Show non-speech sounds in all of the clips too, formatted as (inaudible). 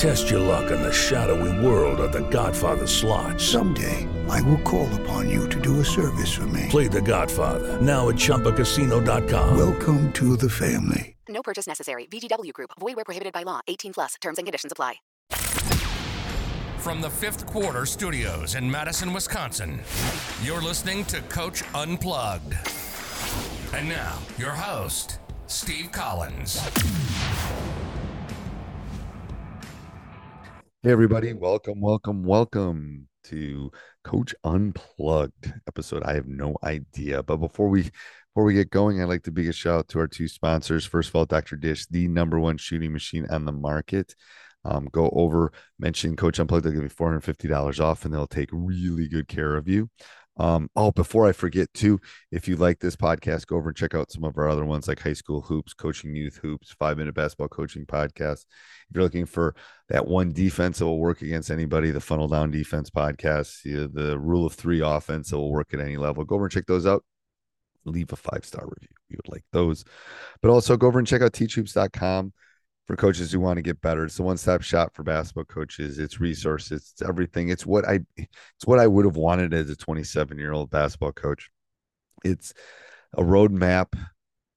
Test your luck in the shadowy world of The Godfather slot. Someday, I will call upon you to do a service for me. Play The Godfather now at ChumbaCasino.com. Welcome to the family. No purchase necessary. VGW Group. Void where prohibited by law. 18 plus. Terms and conditions apply. From the fifth quarter studios in Madison, Wisconsin, you're listening to Coach Unplugged. And now, your host, Steve Collins. Hey everybody, welcome, welcome, welcome to Coach Unplugged episode. I have no idea, but before we before we get going, I'd like to big a shout out to our two sponsors. First of all, Dr. Dish, the number one shooting machine on the market. Um, go over, mention Coach Unplugged, they'll give you $450 off and they'll take really good care of you. Um, oh, before I forget too, if you like this podcast, go over and check out some of our other ones like High School Hoops, Coaching Youth Hoops, Five Minute Basketball Coaching Podcast. If you're looking for that one defense that will work against anybody, the Funnel Down Defense Podcast, the, the Rule of Three offense that will work at any level, go over and check those out. Leave a five star review. We would like those. But also go over and check out teachhoops.com for coaches who want to get better. It's a one-stop shop for basketball coaches. It's resources, it's everything. It's what I it's what I would have wanted as a 27-year-old basketball coach. It's a roadmap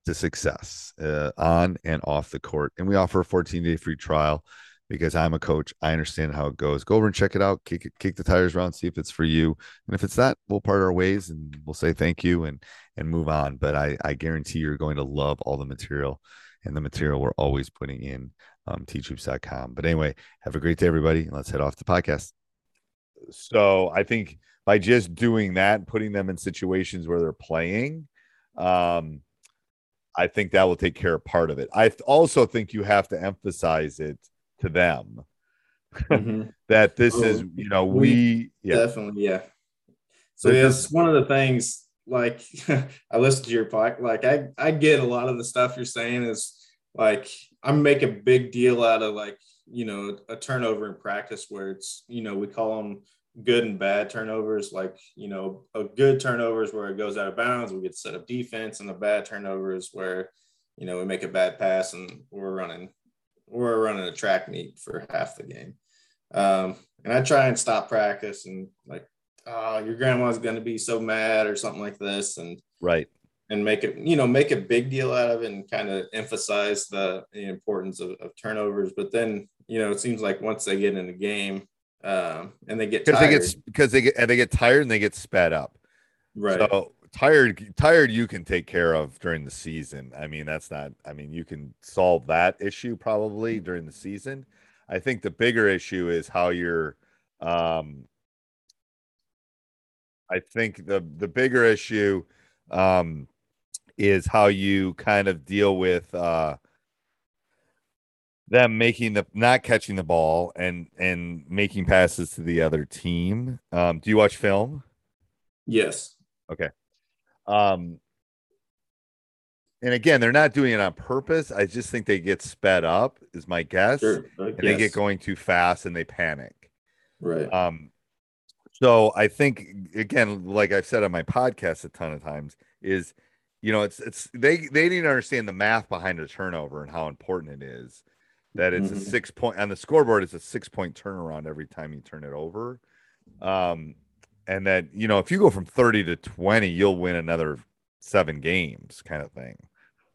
to success uh, on and off the court. And we offer a 14-day free trial because I'm a coach. I understand how it goes. Go over and check it out. Kick kick the tires around, see if it's for you. And if it's not, we'll part our ways and we'll say thank you and and move on. But I I guarantee you're going to love all the material and the material we're always putting in um, teachhoops.com. But anyway, have a great day, everybody. Let's head off the podcast. So I think by just doing that, and putting them in situations where they're playing, um, I think that will take care of part of it. I also think you have to emphasize it to them Mhm. (laughs) that this Oh, is, you know, we we, yeah, Definitely, yeah. So But it's one of the things. Like (laughs) I listened to your podcast. Like I, I get a lot of the stuff you're saying is like I make a big deal out of like you know a turnover in practice where it's you know we call them good and bad turnovers. Like you know a good turnover is where it goes out of bounds. We get set up defense, and the bad turnover is where you know we make a bad pass and we're running we're running a track meet for half the game. Um, and I try and stop practice and like, oh, your grandma's going to be so mad or something like this. And, right. and make it, you know, make a big deal out of it and kind of emphasize the, the importance of, of turnovers. But then, you know, it seems like once they get in the game um, and they get Because they tired, get because they get and they get tired and they get sped up. right. So tired, tired you can take care of during the season. I mean, that's not. I mean, you can solve that issue probably during the season. I think the bigger issue is how you're. Um, I think the the bigger issue um, is how you kind of deal with uh, them making the not catching the ball and and making passes to the other team. Um, do you watch film? yes. Okay. Um, and again, they're not doing it on purpose. I just think they get sped up, is my guess. Sure. Uh, And they get going too fast and they panic. Right. Um, so I think again, like I've said on my podcast a ton of times, is you know, it's it's they they need to understand the math behind a turnover and how important it is. That it's Mhm. a six point on the scoreboard. It's a six point turnaround every time you turn it over. Um, and that you know, if you go from thirty to twenty, you'll win another seven games, kind of thing.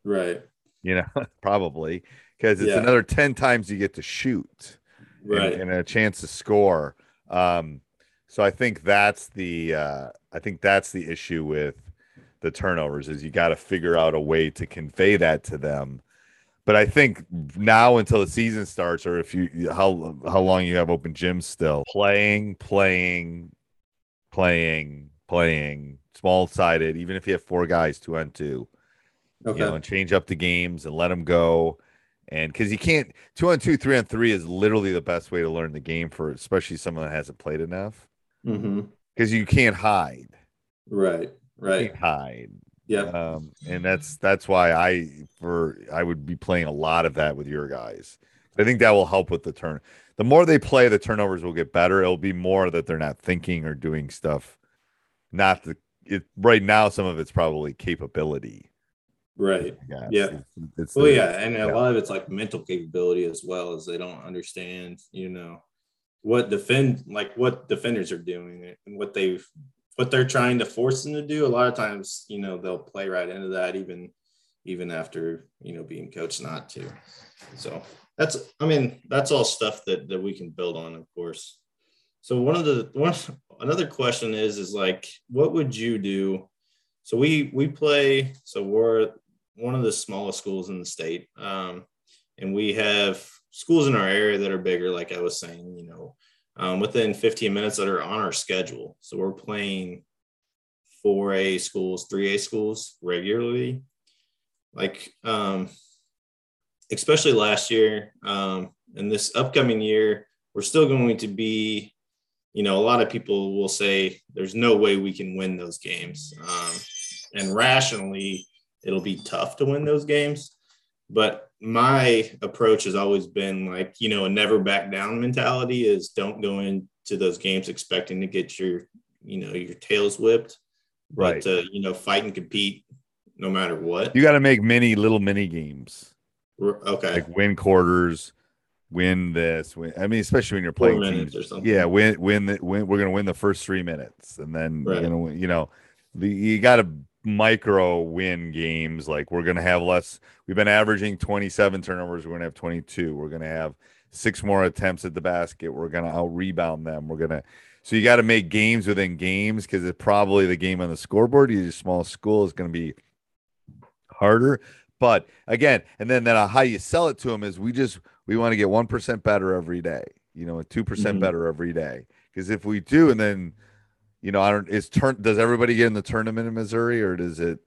Right. You know, (laughs) probably because it's Yeah. another ten times you get to shoot and- Right. and, a chance to score. Um, so I think that's the uh, I think that's the issue with the turnovers is you got to figure out a way to convey that to them. But I think now until the season starts, or if you how how long you have open gyms still, playing, playing, playing, playing, small sided. Even if you have four guys, two on two, Okay. you know, and change up the games and let them go. And because you can't two on two, three on three is literally the best way to learn the game for especially someone that hasn't played enough. Because you can't hide. Right. You Right. can't hide. Yeah. Um, and that's that's why I for I would be playing a lot of that with your guys. I think that will help with the turn. The more they play, the turnovers will get better. It'll be more that they're not thinking or doing stuff. Not the it right now. Some of it's probably capability. Right. Yeah. It's, it's Well, the- yeah, and a yeah. lot of it's like mental capability as well as they don't understand, you know, what defend like what defenders are doing and what they've what they're trying to force them to do. A lot of times, you know, they'll play right into that even even after you know being coached not to. So that's I mean that's all stuff that that we can build on, of course. So one of the one another question is is like what would you do? So we we play so we're one of the smallest schools in the state. Um, and we have schools in our area that are bigger, like I was saying, you know, um, within 15 minutes that are on our schedule. So we're playing 4A schools, 3A schools regularly. Like, um, especially last year um, and this upcoming year, we're still going to be, you know, a lot of people will say there's no way we can win those games. Um, and rationally, it'll be tough to win those games. But my approach has always been like, you know, a never back down mentality is don't go into those games expecting to get your, you know, your tails whipped, but Right. to, you know, fight and compete no matter what. you got to make many little mini games. Okay. like win quarters, win this. Win, I mean, especially when you're playing teams. or something. Yeah, win, win, the, win. We're gonna win the first three minutes, and then Right. gonna win. You know, the, you got to micro win games. Like we're gonna have less. We've been averaging 27 turnovers. We're gonna have 22. We're gonna have six more attempts at the basket. We're gonna out rebound them. We're gonna. So you got to make games within games because it's probably the game on the scoreboard. You small school is going to be harder. But again, and then then how you sell it to them is we just we want to get one percent better every day. You know, two percent Mhm. better every day. Because if we do, and then you know, I don't. Is turn does everybody get in the tournament in Missouri, or does it?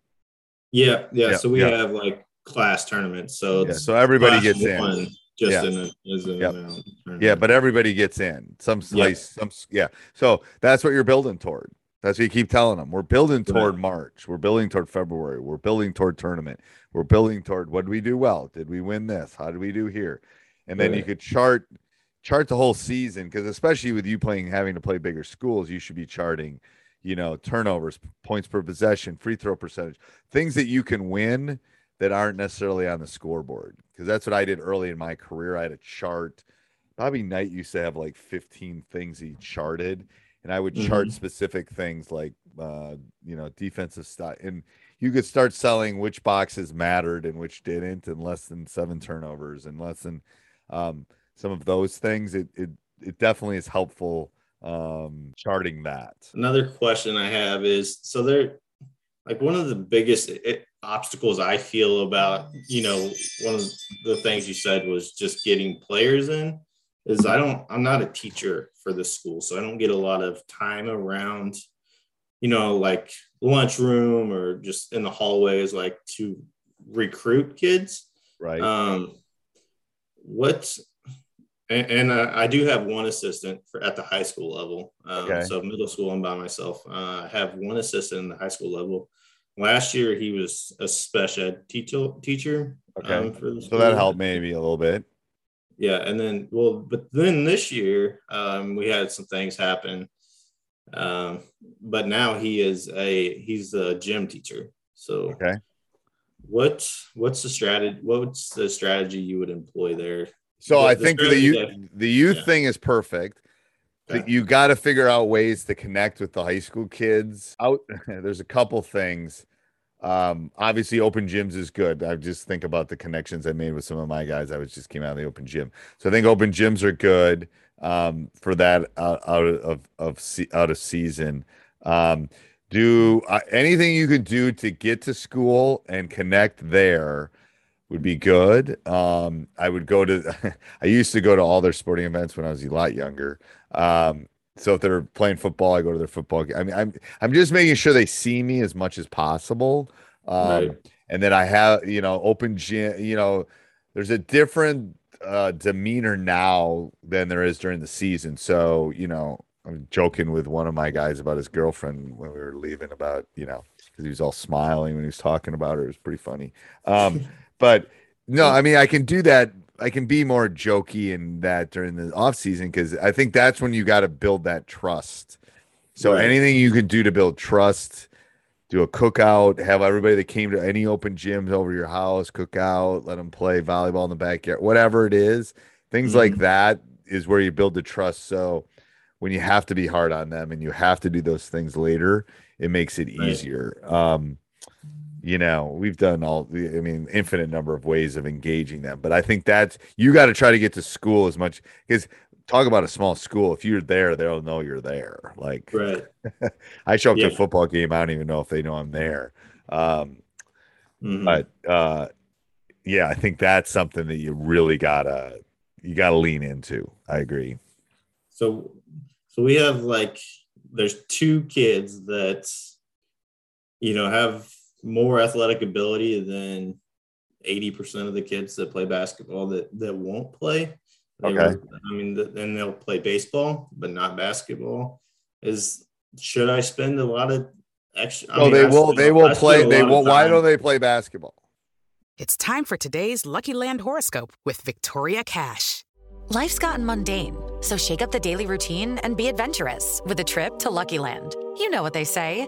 Yeah, yeah. Yeah, so we yeah. have like class tournaments. So Yeah, so everybody gets in. Just Yeah. in a, an Yep. Yeah, but everybody gets in. Some place, some yeah. So that's what you're building toward. That's what you keep telling them. We're building toward March. We're building toward February. We're building toward tournament. We're building toward what did we do well? Did we win this? How did we do here? And then you could chart chart the whole season because especially with you playing having to play bigger schools, you should be charting, you know, turnovers, points per possession, free throw percentage, things that you can win that aren't necessarily on the scoreboard. Because that's what I did early in my career. I had a chart. Bobby Knight used to have like 15 things he charted, and I would chart Mhm. specific things like, uh, you know, defensive stuff. And you could start selling which boxes mattered and which didn't, and less than seven turnovers and less than um, some of those things. It, it, it definitely is helpful um, charting that. Another question I have is so there, like one of the biggest i obstacles I feel about, you know, one of the things you said was just getting players in is I don't, I'm not a teacher for the school. So I don't get a lot of time around, you know, like lunchroom or just in the hallways, like to recruit kids. Right. Um, what, and, and uh, I do have one assistant for at the high school level. Um, Okay. So middle school, I'm by myself. Uh, I have one assistant in the high school level. Last year, he was a special ed teacher. Teacher. Okay. um, for the so that helped maybe a little bit. Yeah, and then well, but then this year um, we had some things happen. Um, but now he is a he's a gym teacher. So Okay. What what's the strategy? What's the strategy you would employ there? So The- I think the strategy youth the youth yeah. thing is perfect. Okay. You got to figure out ways to connect with the high school kids. Out (laughs) there's a couple things. Um, obviously, open gyms is good. I just think about the connections I made with some of my guys. I was just came out of the open gym, so I think open gyms are good um, for that out, out of of se- out of season. Um, do uh, anything you could do to get to school and connect there would be good. Um, I would go to. (laughs) I used to go to all their sporting events when I was a lot younger. Um, so if they're playing football, I go to their football. Game. I mean, I'm I'm just making sure they see me as much as possible. Um, Right. and then I have you know open gym. You know, there's a different uh, demeanor now than there is during the season. So you know, I'm joking with one of my guys about his girlfriend when we were leaving about you know because he was all smiling when he was talking about her. It was pretty funny. Um, (laughs) but no, I mean I can do that. I can be more jokey in that during the off season because I think that's when you got to build that trust. So Right. anything you can do to build trust, do a cookout, have everybody that came to any open gyms over your house cook out, let them play volleyball in the backyard, whatever it is. Things like that is where you build the trust. So when you have to be hard on them and you have to do those things later, it makes it Right. easier. Um, you know, we've done all the, I mean, infinite number of ways of engaging them, but I think that's you got to try to get to school as much because talk about a small school. If you're there, they'll know you're there. Like, Right. (laughs) I show up to Yeah. a football game, I don't even know if they know I'm there. Um, Mhm. but uh, yeah, I think that's something that you really gotta you gotta lean into. I agree. So, so we have like there's two kids that you know have more athletic ability than 80% of the kids that play basketball that that won't play. They Okay. were- I mean, then they'll play baseball, but not basketball. Is should I spend a lot of extra? I No, mean, they will. spend- They will play. They will. Why don't they play basketball? It's time for today's Lucky Land horoscope with Victoria Cash. Life's gotten mundane, so shake up the daily routine and be adventurous with a trip to Lucky Land. You know what they say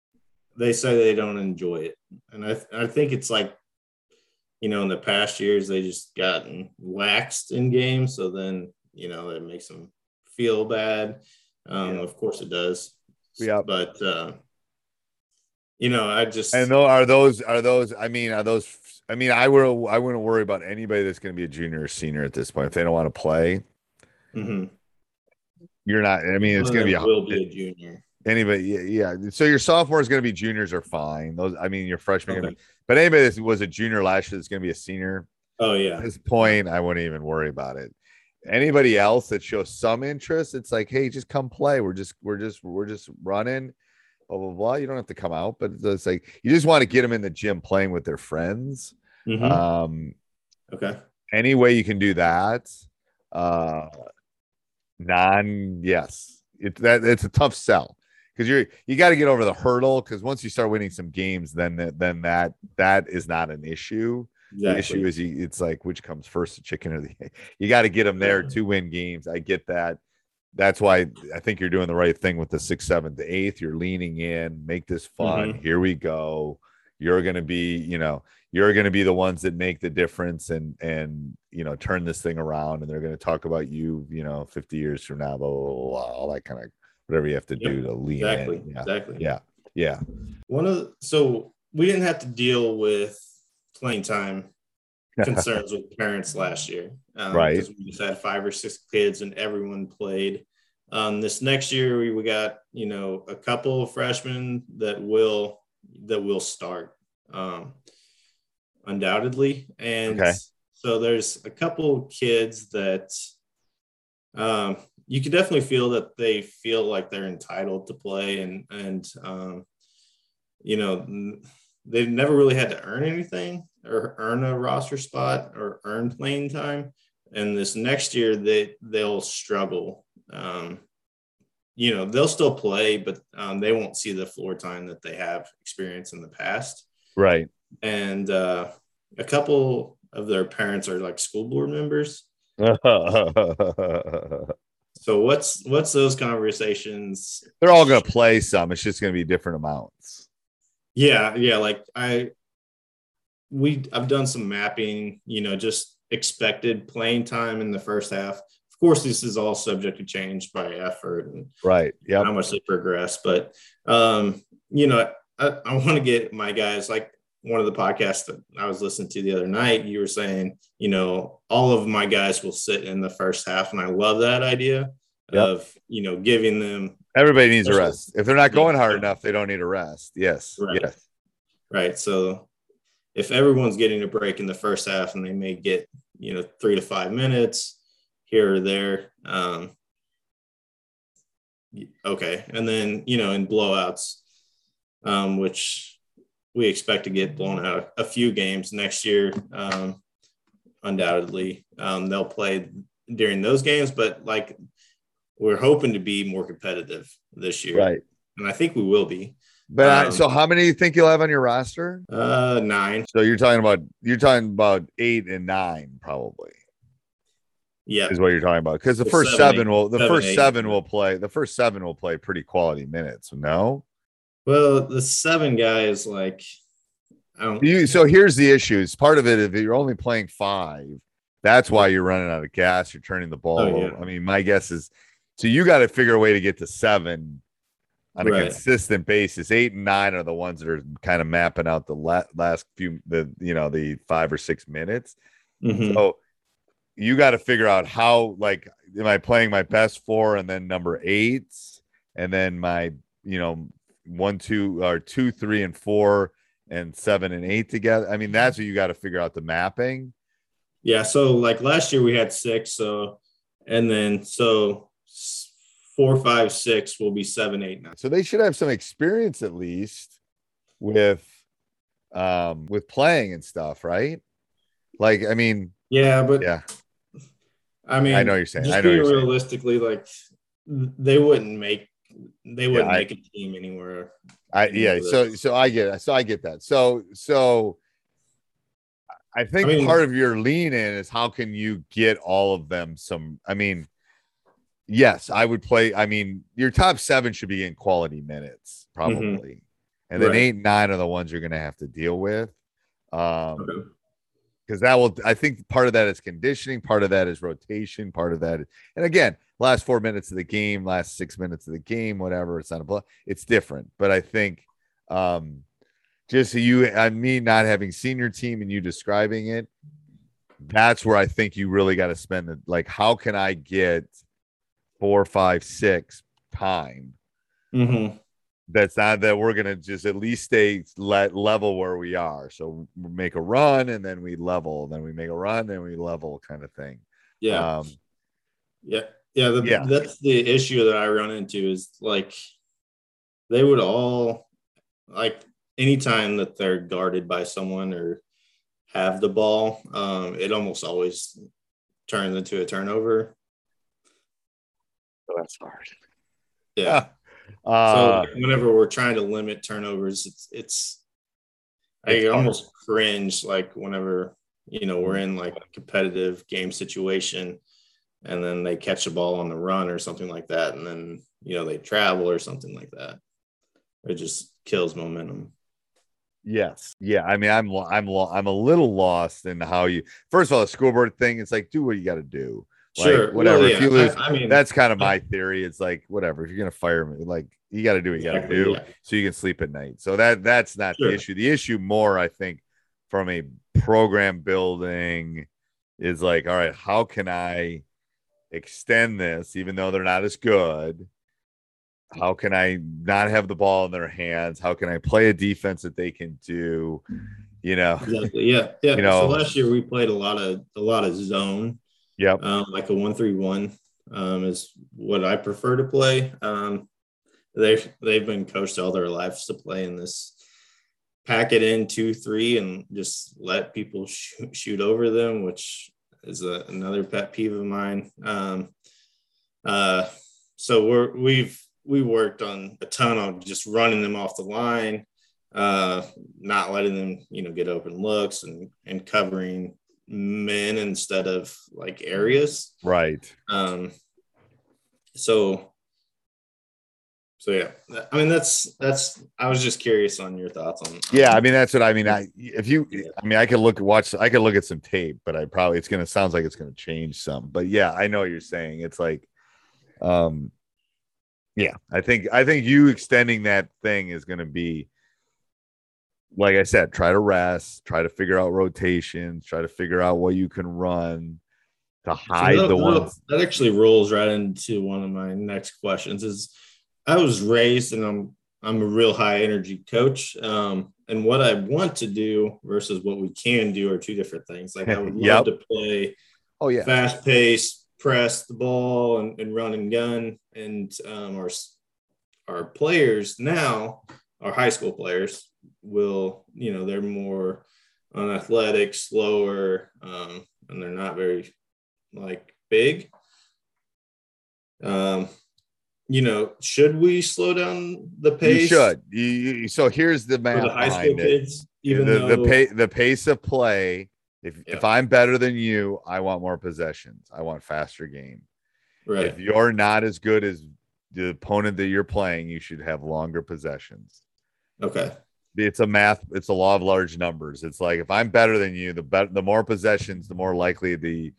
They say they don't enjoy it and i i think it's like you know in the past years they just gotten waxed in games so then you know it makes them feel bad um of course it does Yeah. but uh you know i just And though are those are those? I mean, are those? I mean, I will. I wouldn't worry about anybody that's going to be a junior or senior at this point. If they don't want to play, Mhm. you're not. I mean, it's going to be a, will be a junior anybody. Yeah, yeah. So your sophomore is going to be juniors are fine. Those. I mean, your freshman. Gonna Okay. be, but anybody that was a junior last year that's going to be a senior. oh At yeah this point, I wouldn't even worry about it. Anybody else that shows some interest, it's like, hey, just come play. We're just, we're just, we're just running. Blah blah blah. You don't have to come out, but it's like you just want to get them in the gym playing with their friends. Mhm. Um, okay any way you can do that uh non yes it that it's a tough sell because you're you got to get over the hurdle because once you start winning some games then that then that that is not an issue. The issue is you, it's like which comes first the chicken or the egg. You got to get them there to win games. I get that. That's why i think you're doing the right thing with the sixth seventh the eighth. You're leaning in make this fun. Mm-hmm. here we go. You're going to be you know you're going to be the ones that make the difference and and you know turn this thing around and they're going to talk about you you know 50 years from now blah, blah, blah, blah, all that kind of whatever you have to Yep, do to lean exactly in yeah exactly yeah yeah one of the, so we didn't have to deal with playing time (laughs) concerns with parents last year. Um, Right. We just had five or six kids and everyone played. Um, this next year, we, we got you know a couple of freshmen that will that will start um, undoubtedly, and Okay. so there's a couple kids that um, you can definitely feel that they feel like they're entitled to play, and and um, you know they've never really had to earn anything or earn a roster spot or earn playing time and this next year they they'll struggle. Um, you know, they'll still play, but um, they won't see the floor time that they have experienced in the past. Right. And uh, a couple of their parents are like school board members. (laughs) So what's what's those conversations? They're all going to play some. It's just going to be different amounts. Yeah, yeah. Like I, we I've done some mapping. You know, just expected playing time in the first half. Of course, this is all subject to change by effort and Right. Yeah, how much they progress. But um, you know, I, I want to get my guys like one of the podcasts that I was listening to the other night. You were saying, you know, all of my guys will sit in the first half, and I love that idea Yep. of you know giving them Everybody needs a rest. If they're not going hard enough, they don't need a rest. Yes. Right. Yes. right. So if everyone's getting a break in the first half, and they may get you know three to five minutes here or there. Um, okay, and then you know in blowouts, um, which we expect to get blown out a few games next year. Um, undoubtedly, um, they'll play during those games, but like we're hoping to be more competitive this year, Right. And I think we will be. But Um, so how many do you think you'll have on your roster? Uh, nine. So you're talking about you're talking about eight and nine probably Yeah, is what you're talking about because the The first seven, seven, eight- will the seven, first eight. seven will play the first seven will play pretty quality minutes. No, Well, the seven guys, like, I don't. you. So here's the issue: is part of it if you're only playing five, that's why you're running out of gas. You're turning the ball. Oh, yeah. I mean, my guess is so you got to figure a way to get to seven on a Right. consistent basis. Eight and nine are the ones that are kind of mapping out the la- last few the you know the five or six minutes. Mhm. So you got to figure out how like am I playing my best four and then number eights and then my you know one two or two three and four and seven and eight together. I mean that's what you got to figure out the mapping. Yeah. So, like last year, we had six. So, and then so four, five, six will be seven, eight, nine. So they should have some experience at least with um with playing and stuff, right? Like I mean, Yeah, but yeah, I mean, I know you're saying. Just I know being you're saying. realistically, like, they wouldn't make they wouldn't I- make a team anywhere. I yeah, so so I get it. So I get that. So so I think I mean- part of your lean in is how can you get all of them some I mean yes, I would play I mean your top 7 should be in quality minutes probably. And then Mm-hmm. Right. 8 and 9 are the ones you're going to have to deal with. Um Okay. Because that will i think part of that is conditioning part of that is rotation part of that and again last four minutes of the game last six minutes of the game whatever it's not a blo- it's different but i think um just you and me not having seen your team and you describing it that's where i think you really got to spend it like how can i get four five six time Mhm. That's not that we're gonna just at least stay let level where we are. So we make a run and then we level, then we make a run, and we level, kind of thing. Yeah. Um, Yeah, yeah, the, Yeah. That's the issue that I run into is like they would all like anytime that they're guarded by someone or have the ball, um, it almost always turns into a turnover. So that's hard. Yeah. (laughs) Uh, so whenever we're trying to limit turnovers, it's it's I It's hard. almost cringe like whenever you know we're in like a competitive game situation and then they catch a ball on the run or something like that, and then you know they travel or something like that. It just kills momentum. yes, yeah. I mean, I'm I'm I'm a little lost in how you. First of all, the scoreboard thing. It's like do what you got to do. Like, Sure, whatever. Well, if you lose, I, I mean that's kind of my theory. It's like whatever. If you're gonna fire me, like you got to do what you got to Exactly, do, yeah. so you can sleep at night. So that that's not Sure. the issue. The issue more, I think, from a program building is like, all right, how can I extend this, even though they're not as good? How can I not have the ball in their hands? How can I play a defense that they can do? You know, Exactly. Yeah. Yeah. You know- so last year we played a lot of a lot of zone, yep, um, like a one three one um, is what I prefer to play. Um, they they've been coached all their lives to play in this pack it in two three and just let people shoot, shoot over them, which is a, another pet peeve of mine. Um, uh, so we're we've we worked on a ton of just running them off the line, uh, not letting them you know get open looks and and covering men instead of like areas. right. Um, so, so yeah, I mean, that's, that's, I was just curious on your thoughts on, Yeah, I mean that's what I mean. I if you, I mean, I could look watch, I could look at some tape, but I probably it's gonna sounds like it's gonna change some. But yeah, I know what you're saying. It's like, um, yeah, I think I think you extending that thing is gonna be, like I said, try to rest, try to figure out rotations, try to figure out what you can run to hide So that- the ones. that actually rolls right into one of my next questions is I was raised and I'm, I'm a real high energy coach. Um, and what I want to do versus what we can do are two different things. Like I would (laughs) Yep. love to play Oh yeah, fast pace, press the ball and, and run and gun. And um, our our players now, our high school players, will you know they're more unathletic, slower, um, and they're not very like big. Um, you know, should we slow down the pace? you should. You, you, so here's the for math the high school kids, even the though the, pa- the pace of play. If if I'm better than you, I want more possessions. I want faster game. right, If you're not as good as the opponent that you're playing, you should have longer possessions. okay, It's a math. It's a law of large numbers. It's like if I'm better than you, the better, the more possessions, the more likely the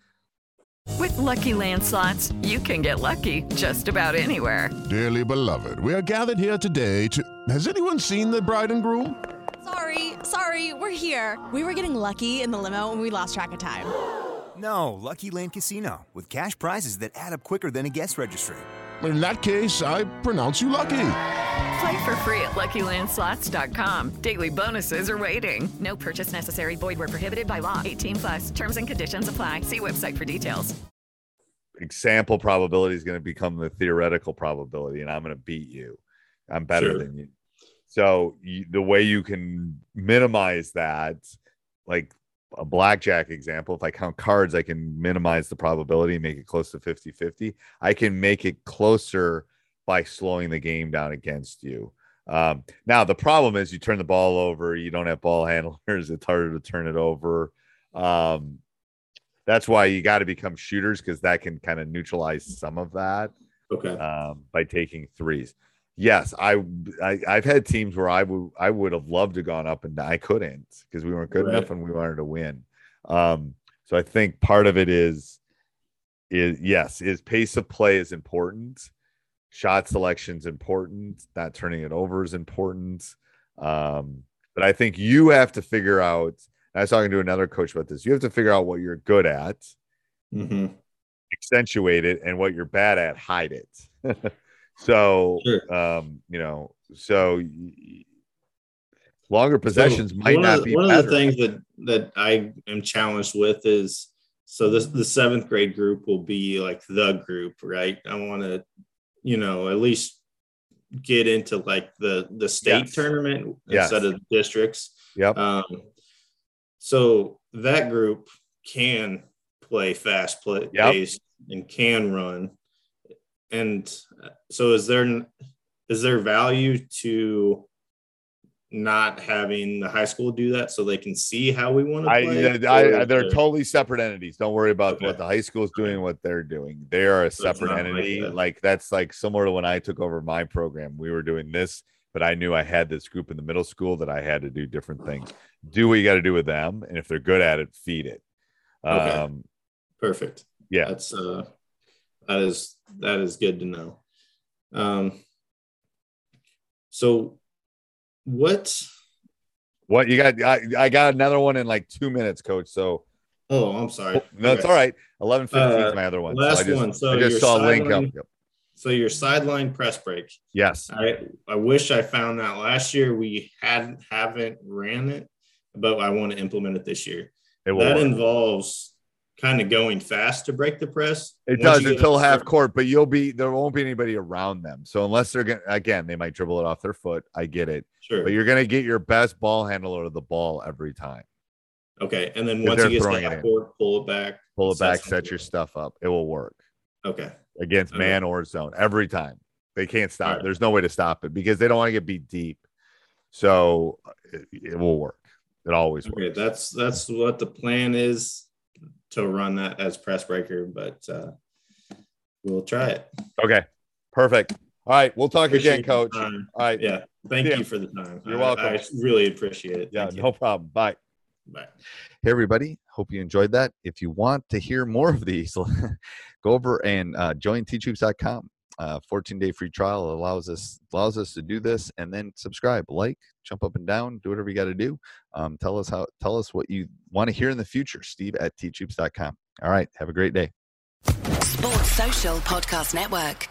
With Lucky Land slots, you can get lucky just about anywhere. Dearly beloved, we are gathered here today to. Has anyone seen the bride and groom? Sorry, sorry, we're here. We were getting lucky in the limo and we lost track of time. No, Lucky Land Casino, with cash prizes that add up quicker than a guest registry. In that case, I pronounce you lucky. Play for free at LuckyLandSlots.com. Daily bonuses are waiting. No purchase necessary. Void where prohibited by law. 18 plus. Terms and conditions apply. See website for details. Example probability is going to become the theoretical probability, and I'm going to beat you. I'm better Sure. than you. So you, the way you can minimize that, like a blackjack example, if I count cards, I can minimize the probability, make it close to 50 50. I can make it closer by slowing the game down against you. Um, now, the problem is you turn the ball over, you don't have ball (laughs) handlers, it's harder to turn it over. Um, that's why you got to become shooters because that can kind of neutralize some of that okay, um, by taking threes. Yes, I, I I've had teams where I would I would have loved to gone up and I couldn't because we weren't good Right. enough and we wanted to win. Um, so I think part of it is is yes, is pace of play is important. Shot selection is important. Not turning it over is important. Um, but I think you have to figure out. I was talking to another coach about this. You have to figure out what you're good at, hmm accentuate it, and what you're bad at, hide it. (laughs) so, Sure. um, you know, so longer possessions So might not the- be one better. of the things that that I am challenged with is so this the seventh grade group will be like the group, right? I want to, you know, at least get into like the the state Yes. tournament Yes. instead of districts. Yep. Um, so that group can play fast play Yep. pace and can run. And uh, so is there is there value to not having the high school do that so they can see how we want to play? I, I- they're totally separate entities. Don't worry about Okay. what the high school is doing, what they're doing. They are a So separate not like entity. that. Like that's like similar to when I took over my program. We were doing this, but I knew I had this group in the middle school that I had to do different things. Do what you got to do with them, and if they're good at it, feed it. Okay. Um, perfect. yeah, That's uh that is that is good to know. Um so what what you got? I, I got another one in like two minutes, coach. So Oh, I'm sorry. No, it's all right. Eleven fifteen is Uh, my other one. Last I just, one. So I just your saw a link up. sideline- Yep. So your sideline press break. Yes. I I wish I found that last year. We hadn't haven't ran it, but I want to implement it this year. It will that work. involves kind of going fast to break the press. It Once does until half certain- court, but you'll be there won't be anybody around them. So unless they're gonna again, they might dribble it off their foot. I get it. Sure. But you're gonna get your best ball handler of the ball every time. Okay, and then once you get to half court, pull it back. Pull it back, Set your stuff up. It will work Okay. against Okay. man or zone every time. They can't stop. Alright. There's no way to stop it because they don't want to get beat deep. So it, it will work. It always works. Okay, that's that's what the plan is to run that as press breaker, but uh, we'll try it. Okay. Perfect. All right. We'll talk Appreciate again, coach. All right. Yeah. Thank Yeah. you for the time. You're I- welcome. I really appreciate it. Yeah, Thank you. no problem. Bye. Bye. Hey, everybody. Hope you enjoyed that. If you want to hear more of these, (laughs) go over and uh, join teachhoops.com. Uh, 14 day free trial allows us allows us to do this and then subscribe, like, jump up and down, do whatever you got to do. Um, tell us how tell us what you want to hear in the future. Steve at teachhoops.com. All right. Have a great day. Sports Social Podcast Network.